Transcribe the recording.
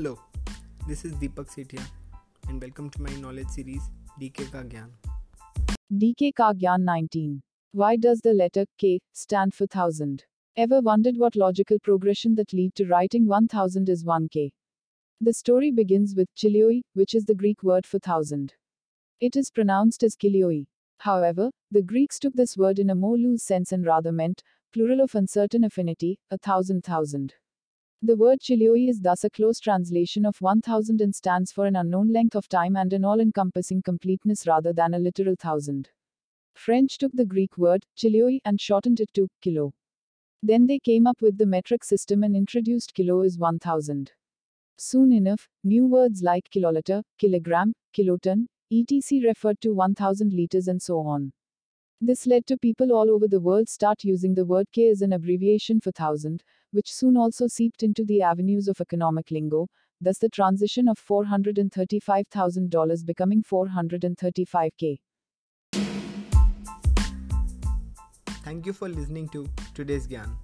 Hello, this is Deepak Sethia and welcome to my knowledge series DK Ka Gyan. DK Ka Gyan 19. Why does the letter K stand for thousand? Ever wondered what logical progression that lead to writing 1000 is 1K? The story begins with chilioi, which is the Greek word for thousand. It is pronounced as kilioi. However, the Greeks took this word in a more loose sense and rather meant, plural of uncertain affinity, a thousand thousand. The word chilioi is thus a close translation of 1000 and stands for an unknown length of time and an all encompassing completeness rather than a literal thousand. French took the Greek word, chilioi, and shortened it to kilo. Then they came up with the metric system and introduced kilo as 1000. Soon enough, new words like kiloliter, kilogram, kiloton, etc. referred to 1000 liters and so on. This led to people all over the world start using the word K as an abbreviation for thousand, which soon also seeped into the avenues of economic lingo, thus the transition of $435,000 becoming 435K. Thank you for listening to today's Gyan.